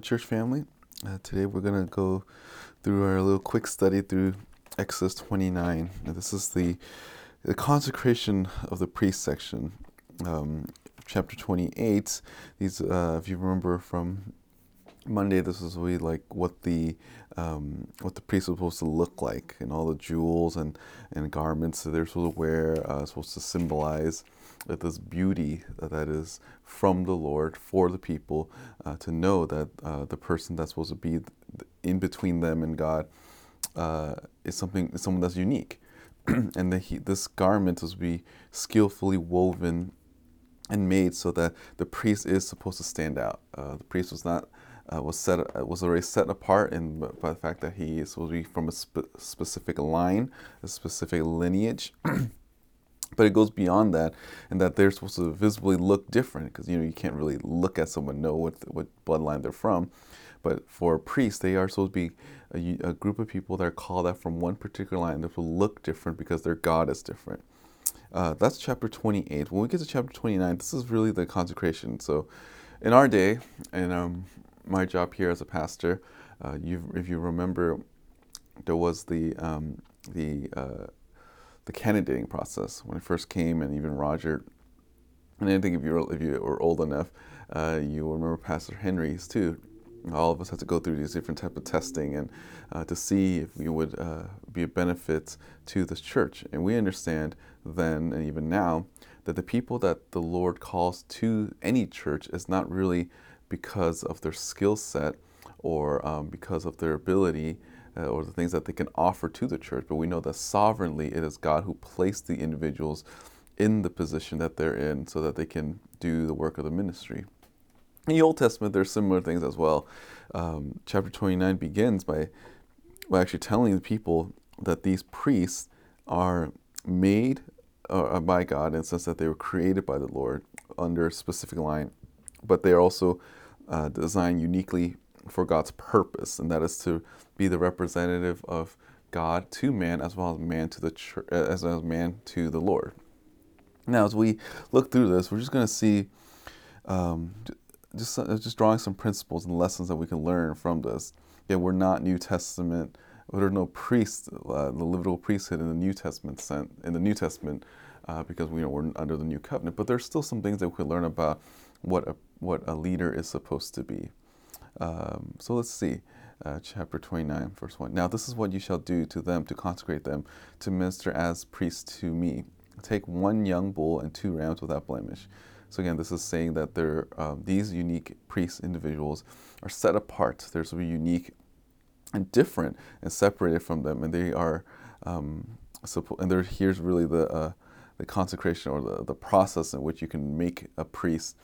Church family. Uh, today we're going to go through our little quick study through Exodus 29. Now, this is the, the consecration of the priest section. Um, chapter 28. These, uh, if you remember from Monday, this was really like what the um, what the priest was supposed to look like, and all the jewels and, and garments that they're supposed to wear, uh, supposed to symbolize that this beauty that is from the Lord for the people, uh, to know that uh, the person that's supposed to be in between them and God uh, is something is someone that's unique, and that he, this garment is to be skillfully woven and made so that the priest is supposed to stand out. Uh, the priest was not uh, was set uh, was already set apart in by the fact that he is supposed to be from a spe- specific line, a specific lineage. but it goes beyond that, and that they're supposed to visibly look different because you know you can't really look at someone know what what bloodline they're from. But for priests, they are supposed to be a, a group of people that are called out from one particular line that will look different because their God is different. Uh, that's chapter 28. When we get to chapter 29, this is really the consecration. So, in our day, and um, my job here as a pastor, uh, if you remember, there was the um, the uh, the candidating process when I first came, and even Roger. And I think if you were, if you were old enough, uh, you remember Pastor Henry's too. All of us had to go through these different type of testing and uh, to see if we would uh, be a benefit to this church. And we understand then and even now that the people that the Lord calls to any church is not really because of their skill set or um, because of their ability uh, or the things that they can offer to the church, but we know that sovereignly it is God who placed the individuals in the position that they're in so that they can do the work of the ministry. In the Old Testament, there's similar things as well. Um, chapter 29 begins by, by actually telling the people that these priests are made uh, by God in the sense that they were created by the Lord under a specific line, but they are also uh, designed uniquely for God's purpose, and that is to be the representative of God to man as well as man to the church, as well as man to the Lord. Now, as we look through this, we're just going to see um, just just drawing some principles and lessons that we can learn from this. Yeah, we're not New Testament. There are no priests, uh, the Levitical priesthood in the New Testament sent in the New Testament, uh, because we know we're under the New Covenant. But there's still some things that we can learn about what a what a leader is supposed to be. Um, so let's see. Uh, chapter 29, verse 1. Now, this is what you shall do to them to consecrate them to minister as priests to me. Take one young bull and two rams without blemish. So, again, this is saying that they're, um, these unique priest individuals are set apart. They're to be unique and different and separated from them. And they are, um, and there, here's really the, uh, the consecration or the, the process in which you can make a priest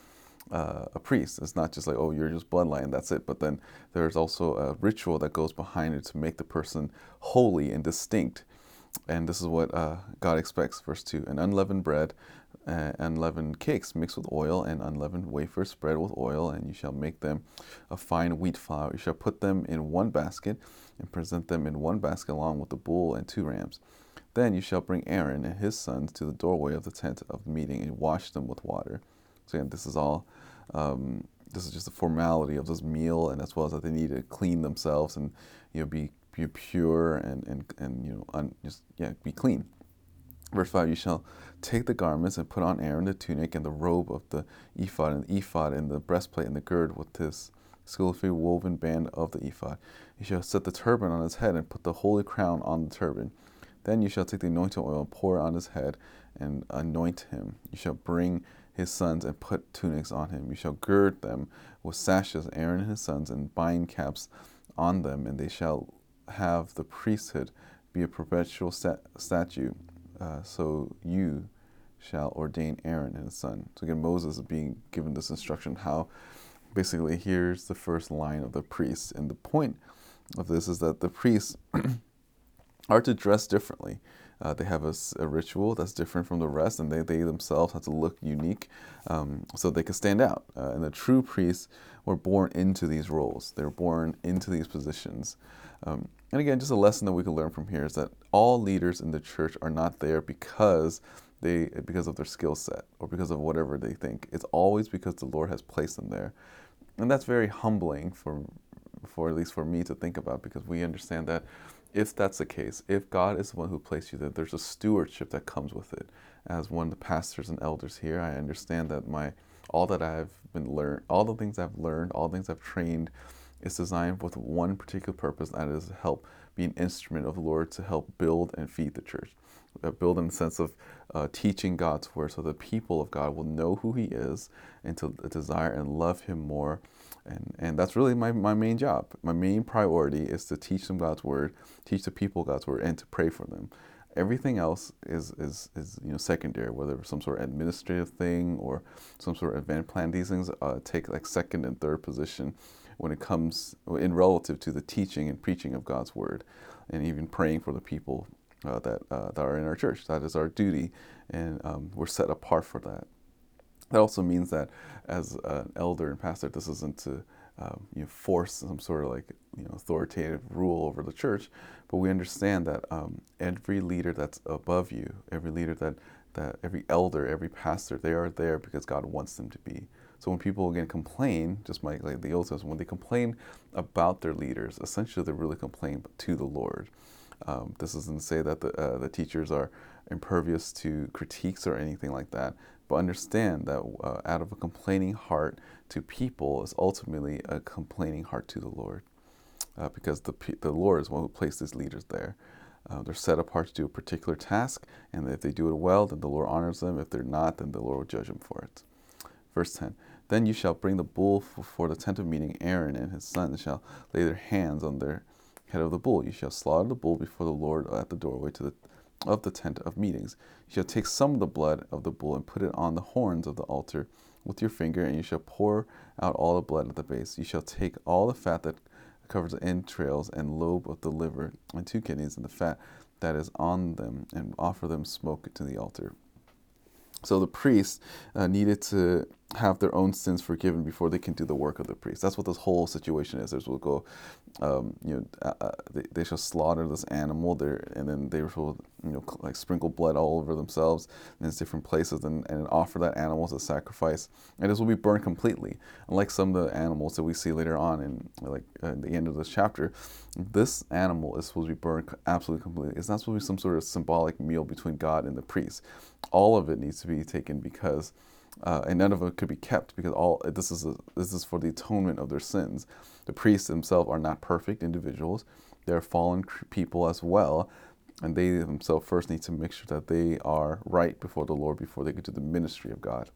uh, a priest. It's not just like, oh, you're just bloodline, that's it. But then there's also a ritual that goes behind it to make the person holy and distinct. And this is what uh, God expects. Verse 2 An unleavened bread, uh, unleavened cakes mixed with oil, and unleavened wafers spread with oil, and you shall make them of fine wheat flour. You shall put them in one basket and present them in one basket along with the bull and two rams. Then you shall bring Aaron and his sons to the doorway of the tent of meeting and wash them with water. So again, this is all um, this is just a formality of this meal, and as well as that they need to clean themselves and you know be be pure and and and you know un, just yeah be clean. Verse five: You shall take the garments and put on Aaron the tunic and the robe of the ephod and the ephod and the breastplate and the gird with this skillfully woven band of the ephod. You shall set the turban on his head and put the holy crown on the turban. Then you shall take the anointing oil and pour it on his head and anoint him. You shall bring his sons and put tunics on him. You shall gird them with sashes, Aaron and his sons, and bind caps on them, and they shall have the priesthood be a perpetual stat- statute. Uh, so you shall ordain Aaron and his son. So again, Moses is being given this instruction how basically here's the first line of the priests. And the point of this is that the priests are to dress differently. Uh, they have a, a, ritual that's different from the rest, and they, they themselves have to look unique um, so they can stand out. Uh, and the true priests were born into these roles, they were born into these positions. Um, and again, just a lesson that we can learn from here is that all leaders in the church are not there because they because of their skill set or because of whatever they think. It's always because the Lord has placed them there. and that's very humbling for, for at least for me to think about because we understand that if that's the case, if God is the one who placed you there, there's a stewardship that comes with it. As one of the pastors and elders here, I understand that my all that I've been learned, all the things I've learned, all the things I've trained, is designed with one particular purpose, and that is to help be an instrument of the Lord to help build and feed the church. Build in the sense of uh, teaching God's word so the people of God will know who He is and to desire and love Him more. And, and that's really my, my main job. My main priority is to teach them God's word, teach the people God's word, and to pray for them. Everything else is, is, is you know secondary, whether some sort of administrative thing or some sort of event plan. These things uh, take like second and third position when it comes in relative to the teaching and preaching of God's word, and even praying for the people uh, that uh, that are in our church. That is our duty, and um, we're set apart for that. That also means that as an elder and pastor, this isn't to um, you know, force some sort of like you know authoritative rule over the church, but we understand that um, every leader that's above you, every leader that that every elder, every pastor, they are there because God wants them to be. So when people again complain, just like, like the Old Testament, when they complain about their leaders, essentially they're really complaining to the Lord. Um, this doesn't say that the, uh, the teachers are impervious to critiques or anything like that, but understand that uh, out of a complaining heart to people is ultimately a complaining heart to the Lord, uh, because the the Lord is one who placed his leaders there. Uh, they're set apart to do a particular task, and if they do it well, then the Lord honors them. If they're not, then the Lord will judge them for it. Verse 10 Then you shall bring the bull before the tent of meeting. Aaron and his sons shall lay their hands on their head of the bull. You shall slaughter the bull before the Lord at the doorway to the, of the tent of meetings. You shall take some of the blood of the bull and put it on the horns of the altar with your finger, and you shall pour out all the blood at the base. You shall take all the fat that covers the entrails and lobe of the liver and two kidneys and the fat that is on them, and offer them smoke to the altar. So the priest uh, needed to have their own sins forgiven before they can do the work of the priest. That's what this whole situation is. There's will go, um, you know, uh, uh, they, they shall slaughter this animal there, and then they will, you know, like sprinkle blood all over themselves in these different places, and, and offer that animal as a sacrifice, and this will be burned completely. Unlike some of the animals that we see later on in like uh, the end of this chapter, this animal is supposed to be burned absolutely completely. It's not supposed to be some sort of symbolic meal between God and the priest. All of it needs to be taken because uh, and none of it could be kept because all this is a, this is for the atonement of their sins. The priests themselves are not perfect individuals; they are fallen people as well, and they themselves first need to make sure that they are right before the Lord before they get to the ministry of God.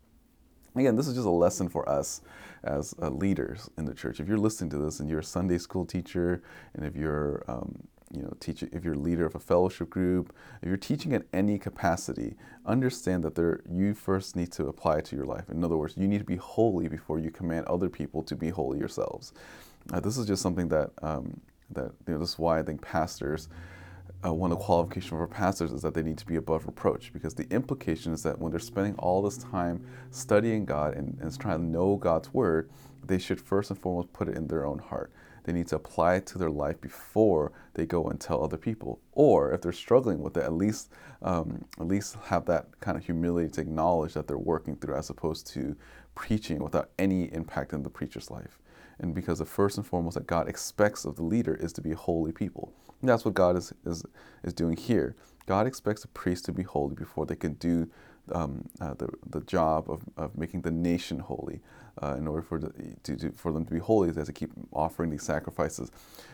Again, this is just a lesson for us as uh, leaders in the church. If you're listening to this and you're a Sunday school teacher, and if you're um, you know, teach if you're a leader of a fellowship group, if you're teaching at any capacity, understand that there you first need to apply it to your life. In other words, you need to be holy before you command other people to be holy yourselves. Uh, this is just something that um, that you know. This is why I think pastors. Uh, one of the qualifications for pastors is that they need to be above reproach because the implication is that when they're spending all this time studying God and, and trying to know God's word, they should first and foremost put it in their own heart they need to apply it to their life before they go and tell other people. Or if they're struggling with it, at least um, at least have that kind of humility to acknowledge that they're working through, as opposed to preaching without any impact in the preacher's life. And because the first and foremost that God expects of the leader is to be holy people. And that's what God is, is, is doing here. God expects the priest to be holy before they can do um, uh, the, the job of, of making the nation holy. Uh, in order for, the, to, to, for them to be holy, they have to keep offering these sacrifices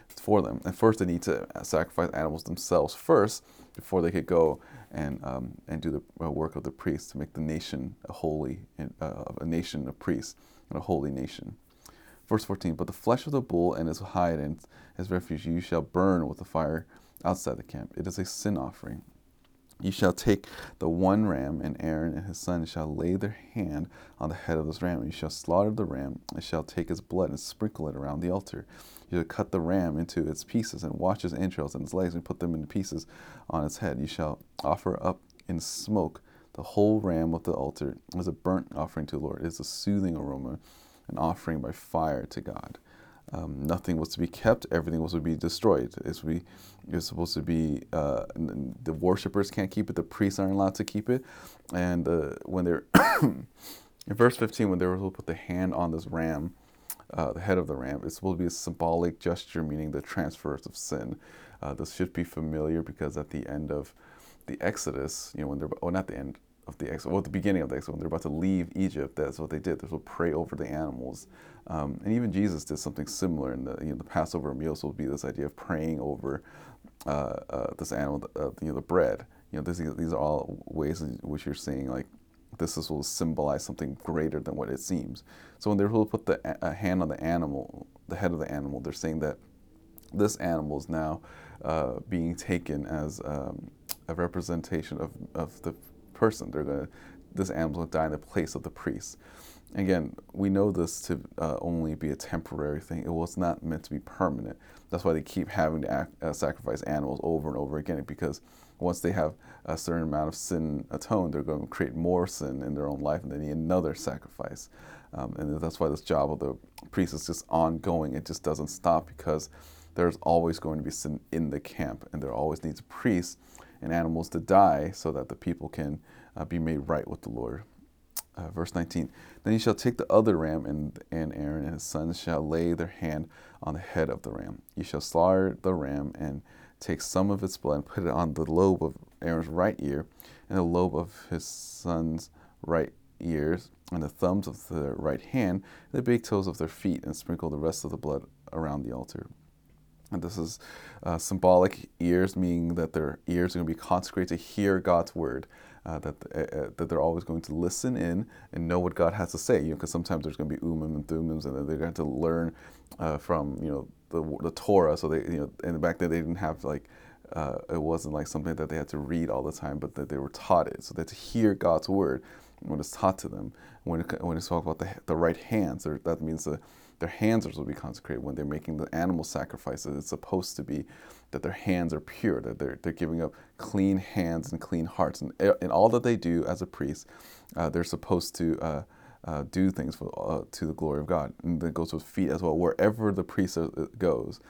for them. And first, they need to sacrifice animals themselves first before they could go and, um, and do the uh, work of the priests to make the nation a holy, uh, a nation of priests and a holy nation. Verse 14, but the flesh of the bull and his hide and his refuse you shall burn with the fire outside the camp. It is a sin offering. You shall take the one ram, and Aaron and his sons shall lay their hand on the head of this ram. You shall slaughter the ram, and shall take its blood and sprinkle it around the altar. You shall cut the ram into its pieces, and wash its entrails and its legs, and put them into pieces on its head. You shall offer up in smoke the whole ram of the altar as a burnt offering to the Lord. It is a soothing aroma, an offering by fire to God. Um, nothing was to be kept. Everything was to be destroyed. It's, we, it's supposed to be uh, the worshippers can't keep it. The priests aren't allowed to keep it. And uh, when they're in verse 15, when they were to put the hand on this ram, uh, the head of the ram. It's supposed to be a symbolic gesture, meaning the transfers of sin. Uh, this should be familiar because at the end of the Exodus, you know, when they're, well, not the end of the Exodus, well, at the beginning of the Exodus, when they're about to leave Egypt, that's what they did. They would pray over the animals. Um, and even Jesus did something similar in the, you know, the Passover meal. So would be this idea of praying over uh, uh, this animal, uh, you know, the bread. You know, this, these are all ways in which you're seeing like this is, will symbolize something greater than what it seems. So when they're to put the a hand on the animal, the head of the animal, they're saying that this animal is now uh, being taken as um, a representation of, of the person. They're going to this animal will die in the place of the priest. Again, we know this to uh, only be a temporary thing. It was not meant to be permanent. That's why they keep having to act, uh, sacrifice animals over and over again because once they have a certain amount of sin atoned, they're going to create more sin in their own life and they need another sacrifice. Um, and that's why this job of the priest is just ongoing. It just doesn't stop because there's always going to be sin in the camp and there always needs priests and animals to die so that the people can uh, be made right with the Lord. Uh, verse 19 Then he shall take the other ram, and, and Aaron and his sons shall lay their hand on the head of the ram. You shall slaughter the ram and take some of its blood and put it on the lobe of Aaron's right ear, and the lobe of his son's right ears, and the thumbs of their right hand, and the big toes of their feet, and sprinkle the rest of the blood around the altar. And this is uh, symbolic ears, meaning that their ears are going to be consecrated to hear God's word. Uh, that uh, uh, that they're always going to listen in and know what God has to say. You know, because sometimes there's going to be Urim and Thummim, and they're going to learn uh, from you know the, the Torah. So they you know, and back then they didn't have like uh, it wasn't like something that they had to read all the time, but that they were taught it. So they had to hear God's word when it's taught to them. When it, when it's talked about the the right hands, that means the their hands will be consecrated when they're making the animal sacrifices. It's supposed to be that their hands are pure, that they're, they're giving up clean hands and clean hearts. And in all that they do as a priest, uh, they're supposed to uh, uh, do things for, uh, to the glory of God. And that goes with feet as well, wherever the priest uh, goes.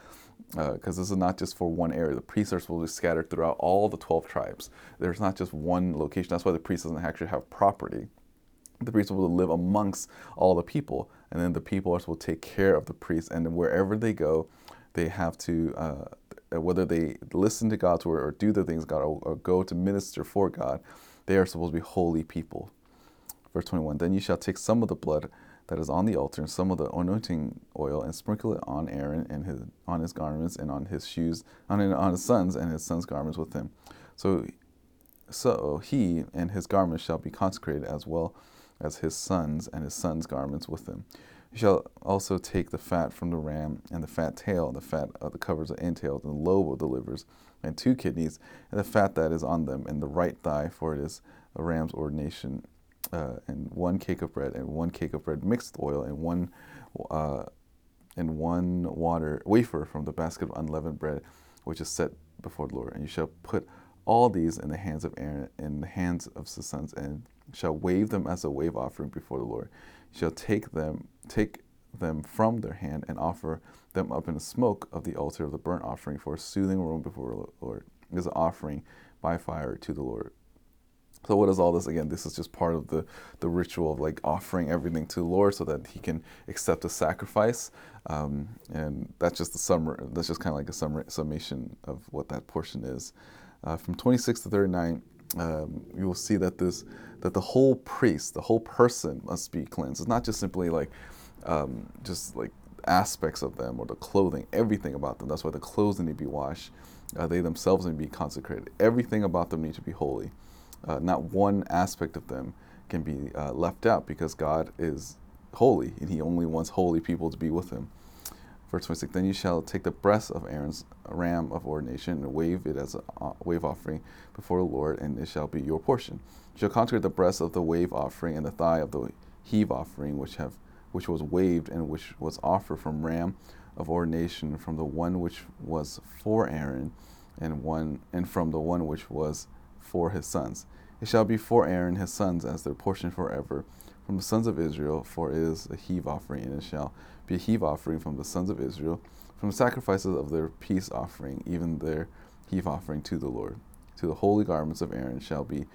Because uh, this is not just for one area. The priests are supposed to be scattered throughout all the 12 tribes. There's not just one location. That's why the priest doesn't actually have property the priest will live amongst all the people, and then the people also will take care of the priest. And wherever they go, they have to, uh, whether they listen to God's word or do the things God or, or go to minister for God, they are supposed to be holy people. Verse 21 Then you shall take some of the blood that is on the altar and some of the anointing oil and sprinkle it on Aaron and his on his garments and on his shoes on, on his sons and his sons' garments with him. So so he and his garments shall be consecrated as well as his sons and his sons' garments with them. You shall also take the fat from the ram, and the fat tail, and the fat of the covers of entails, and the lobe of the livers, and two kidneys, and the fat that is on them, and the right thigh, for it is a ram's ordination, uh, and one cake of bread, and one cake of bread mixed with oil, and one uh, and one water wafer from the basket of unleavened bread, which is set before the Lord. And you shall put all these in the hands of Aaron, in the hands of his sons, and shall wave them as a wave offering before the Lord. Shall take them, take them from their hand, and offer them up in the smoke of the altar of the burnt offering for a soothing aroma before the Lord. It is an offering by fire to the Lord. So what is all this again? This is just part of the the ritual of like offering everything to the Lord so that He can accept a sacrifice, um, and that's just the summary. That's just kind of like a summary, summation of what that portion is. Uh, from 26 to 39, um, you will see that this that the whole priest, the whole person must be cleansed. It's not just simply like um, just like aspects of them or the clothing, everything about them. That's why the clothes need to be washed. Uh, they themselves need to be consecrated. Everything about them need to be holy. Uh, not one aspect of them can be uh, left out because God is holy and He only wants holy people to be with Him. Verse 26 Then you shall take the breast of Aaron's ram of ordination and wave it as a wave offering before the Lord, and it shall be your portion. You shall consecrate the breast of the wave offering and the thigh of the heave offering, which have which was waved and which was offered from ram of ordination from the one which was for Aaron, and one and from the one which was for his sons. It shall be for Aaron his sons as their portion forever from the sons of Israel, for it is a heave offering, and it shall be a heave offering from the sons of Israel, from the sacrifices of their peace offering, even their heave offering to the Lord. To the holy garments of Aaron shall be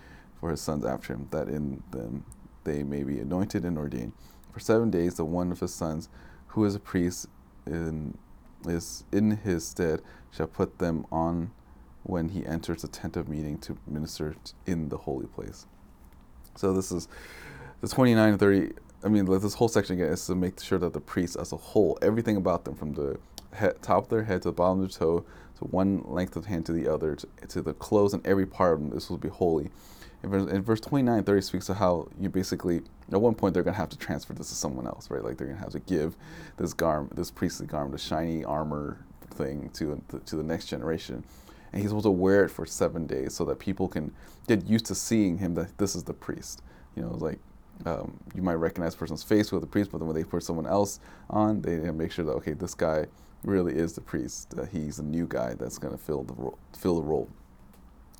for his sons after him, that in them they may be anointed and ordained. For seven days the one of his sons who is a priest in, is in his stead shall put them on when he enters the tent of meeting to minister in the holy place. So this is the 29 and 30. I mean, this whole section again is to make sure that the priests as a whole, everything about them, from the head, top of their head to the bottom of their toe, to one length of hand to the other, to, to the clothes and every part of them, this will be holy. In verse, in verse 29 30 speaks to how you basically, at one point, they're going to have to transfer this to someone else, right? Like they're going to have to give this garment, this priestly garment, a shiny armor thing to, to the next generation and he's supposed to wear it for seven days so that people can get used to seeing him that this is the priest. You know, like um, you might recognize a person's face with the priest, but then when they put someone else on, they make sure that okay, this guy really is the priest. Uh, he's a new guy that's going to fill the ro- fill the role.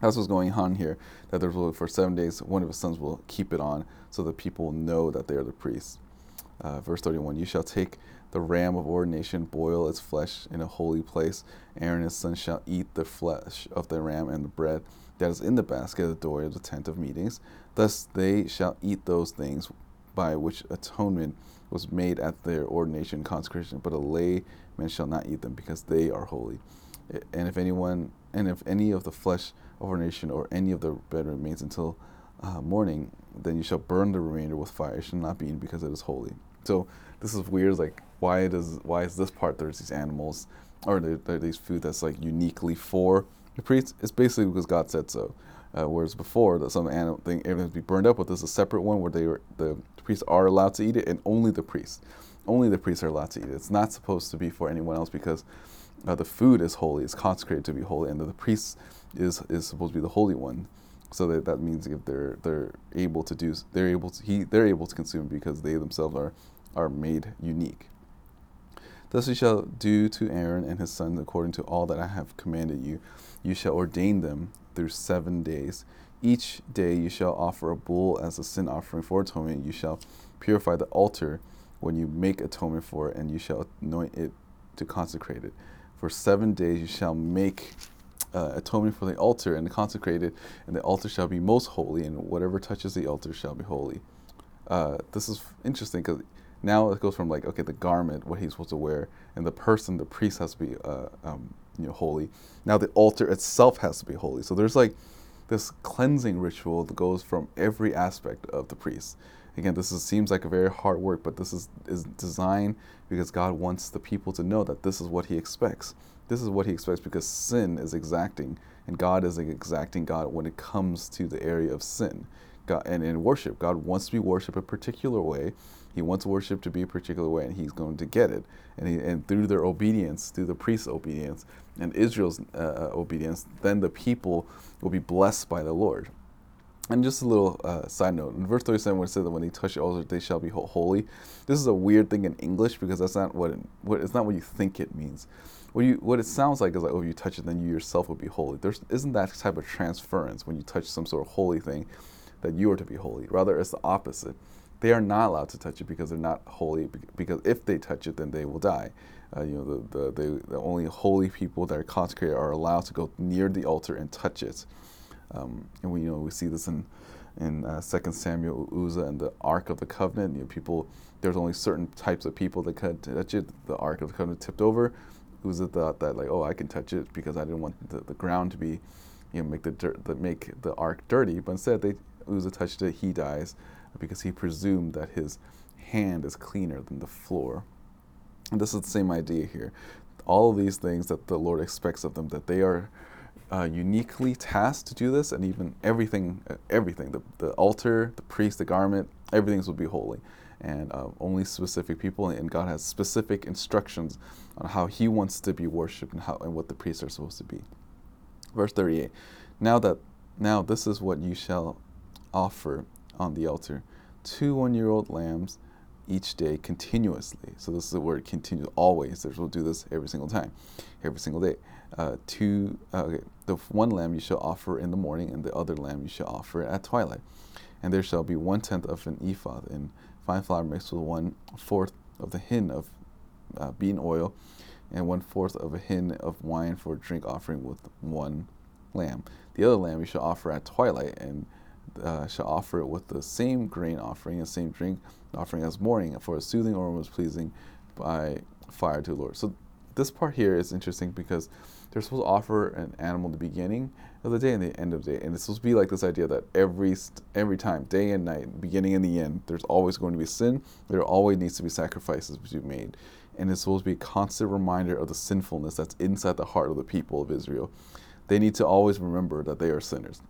That's what's going on here. That there's for seven days, one of his sons will keep it on, so that people know that they are the priests. Uh, verse 31 You shall take the ram of ordination, boil its flesh in a holy place. Aaron and his son shall eat the flesh of the ram and the bread that is in the basket of the door of the tent of meetings. Thus they shall eat those things by which atonement was made at their ordination consecration, but a lay man shall not eat them because they are holy. And if anyone, and if any of the flesh of ordination or any of the bread remains until uh, morning, then you shall burn the remainder with fire. It shall not be eaten because it is holy. So this is weird. Like why does why is this part there's these animals or there, there these food that's like uniquely for the priests? It's basically because God said so. Uh, whereas before, that some animal thing everything be burned up, but there's a separate one where they were, the priests are allowed to eat it, and only the priests, only the priests are allowed to eat it. It's not supposed to be for anyone else because uh, the food is holy, it's consecrated to be holy, and the, the priest is is supposed to be the holy one so that that means if they're they're able to do they're able to he they're able to consume because they themselves are are made unique. Thus you shall do to Aaron and his sons according to all that I have commanded you. You shall ordain them through seven days. Each day you shall offer a bull as a sin offering for atonement. You shall purify the altar when you make atonement for it, and you shall anoint it to consecrate it. For seven days you shall make uh, atonement for the altar and consecrate it, and the altar shall be most holy, and whatever touches the altar shall be holy. Uh, this is interesting because now it goes from like okay the garment what he's supposed to wear and the person the priest has to be uh, um, you know holy. Now the altar itself has to be holy. So there's like this cleansing ritual that goes from every aspect of the priest. Again this is, seems like a very hard work but this is, is designed because god wants the people to know that this is what he expects. This is what he expects because sin is exacting and god is an exacting god when it comes to the area of sin. God and in worship god wants to be worshiped a particular way he wants worship to be a particular way, and he's going to get it. And, he, and through their obedience, through the priest's obedience and Israel's uh, uh, obedience, then the people will be blessed by the Lord. And just a little uh, side note in verse 37, when it says that when they touch the altar, they shall be holy. This is a weird thing in English because that's not what, it, what it's not what you think it means. What you what it sounds like is like, oh, if you touch it, then you yourself will be holy. There isn't that type of transference when you touch some sort of holy thing that you are to be holy. Rather, it's the opposite they are not allowed to touch it because they're not holy. Because if they touch it, then they will die. Uh, you know, the, the, the, the, only holy people that are consecrated are allowed to go near the altar and touch it. Um, and we you know we see this in in uh, Second Samuel, Uzzah, and the Ark of the Covenant. You know, people there's only certain types of people that could touch it. The Ark of the Covenant tipped over. Uzzah thought that like, oh, I can touch it because I didn't want the, the ground to be, you know, make the dirt, the, make the ark dirty. But instead, they Uzzah touched it. He dies because he presumed that his hand is cleaner than the floor. And this is the same idea here. All of these things that the Lord expects of them, that they are uh, uniquely tasked to do this, and even everything, uh, everything, the, the altar, the priest, the garment, everything will be holy. And uh, only specific people, and God has specific instructions on how He wants to be worshipped and how and what the priests are supposed to be. Verse 38. Now that now this is what you shall offer on the altar two one year old lambs each day continuously. So this is the word continue always. We'll do this every single time, every single day. Uh, two, uh, okay, the one lamb you shall offer in the morning, and the other lamb you shall offer at twilight. And there shall be one tenth of an ephah in fine flour mixed with one fourth of the hin of uh, bean oil, and one fourth of a hin of wine for drink offering with one lamb. The other lamb you shall offer at twilight, and uh, shall offer it with the same grain offering and same drink offering as morning, for a soothing aroma is pleasing by fire to the Lord. So this part here is interesting because they're supposed to offer an animal the beginning of the day and the end of the day, and it's supposed to be like this idea that every every time, day and night, beginning and the end, there's always going to be sin. There always needs to be sacrifices to be made, and it's supposed to be a constant reminder of the sinfulness that's inside the heart of the people of Israel. They need to always remember that they are sinners.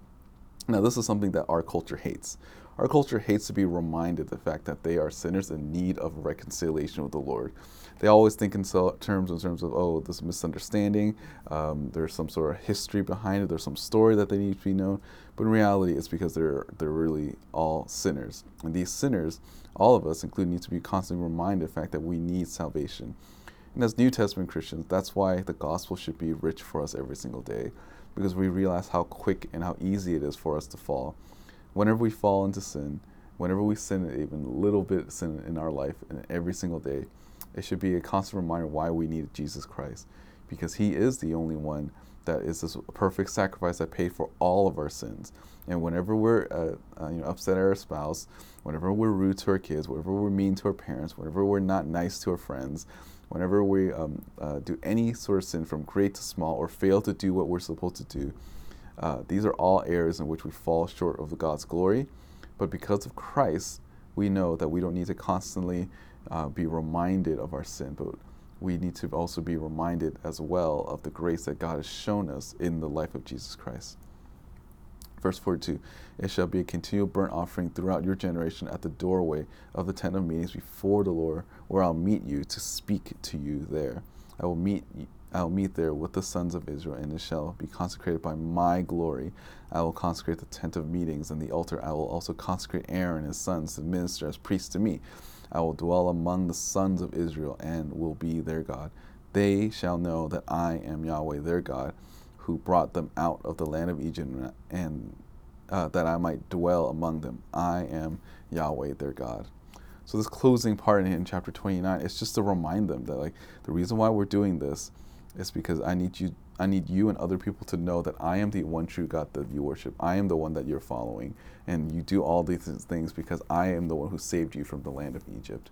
Now, this is something that our culture hates. Our culture hates to be reminded the fact that they are sinners in need of reconciliation with the Lord. They always think in terms in terms of oh, this misunderstanding. Um, there's some sort of history behind it. There's some story that they need to be known. But in reality, it's because they're they're really all sinners. And these sinners, all of us, including, need to be constantly reminded of the fact that we need salvation. And as New Testament Christians, that's why the gospel should be rich for us every single day, because we realize how quick and how easy it is for us to fall whenever we fall into sin, whenever we sin even a little bit sin in our life and every single day, it should be a constant reminder why we need Jesus Christ. Because he is the only one that is this perfect sacrifice that paid for all of our sins. And whenever we're uh, uh, you know, upset at our spouse, whenever we're rude to our kids, whenever we're mean to our parents, whenever we're not nice to our friends, whenever we um, uh, do any sort of sin from great to small or fail to do what we're supposed to do, uh, these are all areas in which we fall short of God's glory. But because of Christ, we know that we don't need to constantly uh, be reminded of our sin, but we need to also be reminded as well of the grace that God has shown us in the life of Jesus Christ. Verse 42 It shall be a continual burnt offering throughout your generation at the doorway of the tent of meetings before the Lord, where I'll meet you to speak to you there. I will meet I will meet there with the sons of Israel, and it shall be consecrated by my glory. I will consecrate the tent of meetings and the altar. I will also consecrate Aaron and his sons to minister as priests to me. I will dwell among the sons of Israel and will be their God. They shall know that I am Yahweh their God, who brought them out of the land of Egypt, and uh, that I might dwell among them. I am Yahweh their God. So this closing part in chapter 29 is just to remind them that like the reason why we're doing this is because I need you I need you and other people to know that I am the one true God that you worship. I am the one that you're following. And you do all these things because I am the one who saved you from the land of Egypt.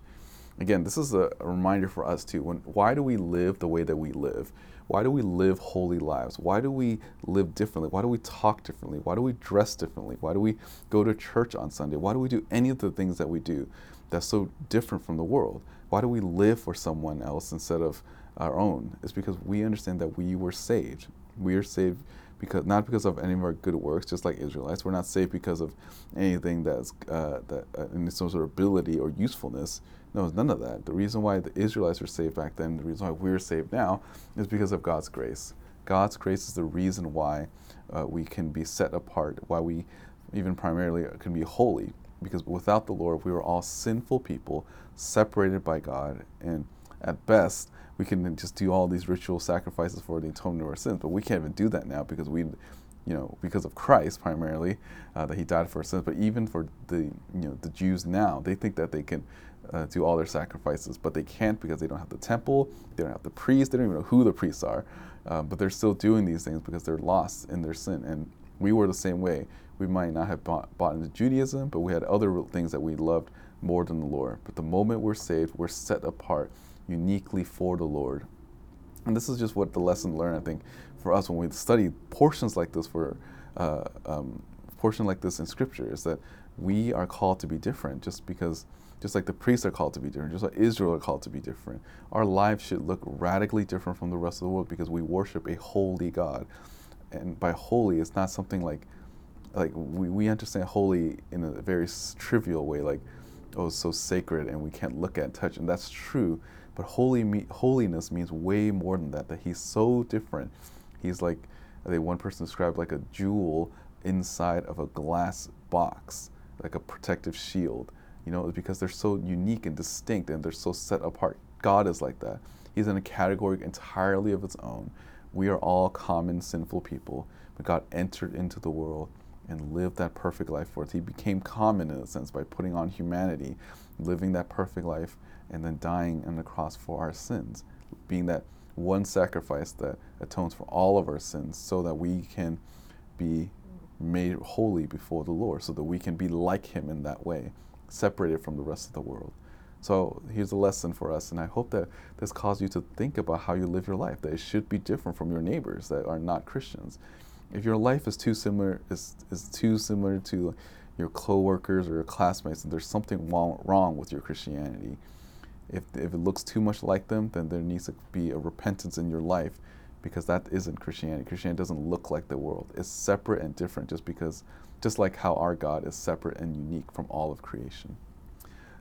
Again, this is a, a reminder for us too. When why do we live the way that we live? Why do we live holy lives? Why do we live differently? Why do we talk differently? Why do we dress differently? Why do we go to church on Sunday? Why do we do any of the things that we do that's so different from the world? Why do we live for someone else instead of our own It's because we understand that we were saved. We are saved because not because of any of our good works, just like Israelites. We're not saved because of anything that's uh, that uh, any some sort of ability or usefulness. No, it's none of that. The reason why the Israelites were saved back then, the reason why we're saved now, is because of God's grace. God's grace is the reason why uh, we can be set apart, why we even primarily can be holy. Because without the Lord, we were all sinful people, separated by God, and at best, we can just do all these ritual sacrifices for the atonement of our sins, but we can't even do that now because we, you know, because of Christ primarily, uh, that He died for our sins. But even for the, you know, the Jews now, they think that they can uh, do all their sacrifices, but they can't because they don't have the temple, they don't have the priests, they don't even know who the priests are. Um, but they're still doing these things because they're lost in their sin. And we were the same way. We might not have bought, bought into Judaism, but we had other things that we loved more than the Lord. But the moment we're saved, we're set apart uniquely for the Lord. And this is just what the lesson learned, I think, for us when we study portions like this for uh, um, portion like this in Scripture is that we are called to be different, just because, just like the priests are called to be different, just like Israel are called to be different. Our lives should look radically different from the rest of the world because we worship a holy God, and by holy, it's not something like, like we, we understand holy in a very trivial way, like oh, it's so sacred and we can't look at, touch, and that's true. But holy me, holiness means way more than that. That he's so different. He's like, I think one person described like a jewel inside of a glass box, like a protective shield. You know, because they're so unique and distinct and they're so set apart. God is like that. He's in a category entirely of its own. We are all common sinful people, but God entered into the world and lived that perfect life for us. He became common in a sense by putting on humanity, living that perfect life and then dying on the cross for our sins, being that one sacrifice that atones for all of our sins so that we can be made holy before the Lord, so that we can be like Him in that way, separated from the rest of the world. So here's a lesson for us, and I hope that this caused you to think about how you live your life, that it should be different from your neighbors that are not Christians. If your life is too similar is, is too similar to your co-workers or your classmates, then there's something wrong with your Christianity. If, if it looks too much like them, then there needs to be a repentance in your life because that isn't Christianity. Christianity doesn't look like the world. It's separate and different just because just like how our God is separate and unique from all of creation.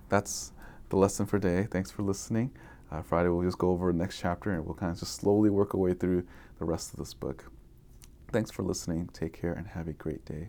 That's the lesson for today. Thanks for listening. Uh, Friday, we'll just go over the next chapter and we'll kind of just slowly work our way through the rest of this book. Thanks for listening. Take care and have a great day.